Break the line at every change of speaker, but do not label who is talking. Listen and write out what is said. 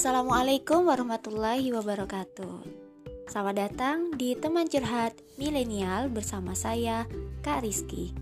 Assalamualaikum warahmatullahi wabarakatuh. Selamat datang di teman curhat milenial bersama saya, Kak Rizky.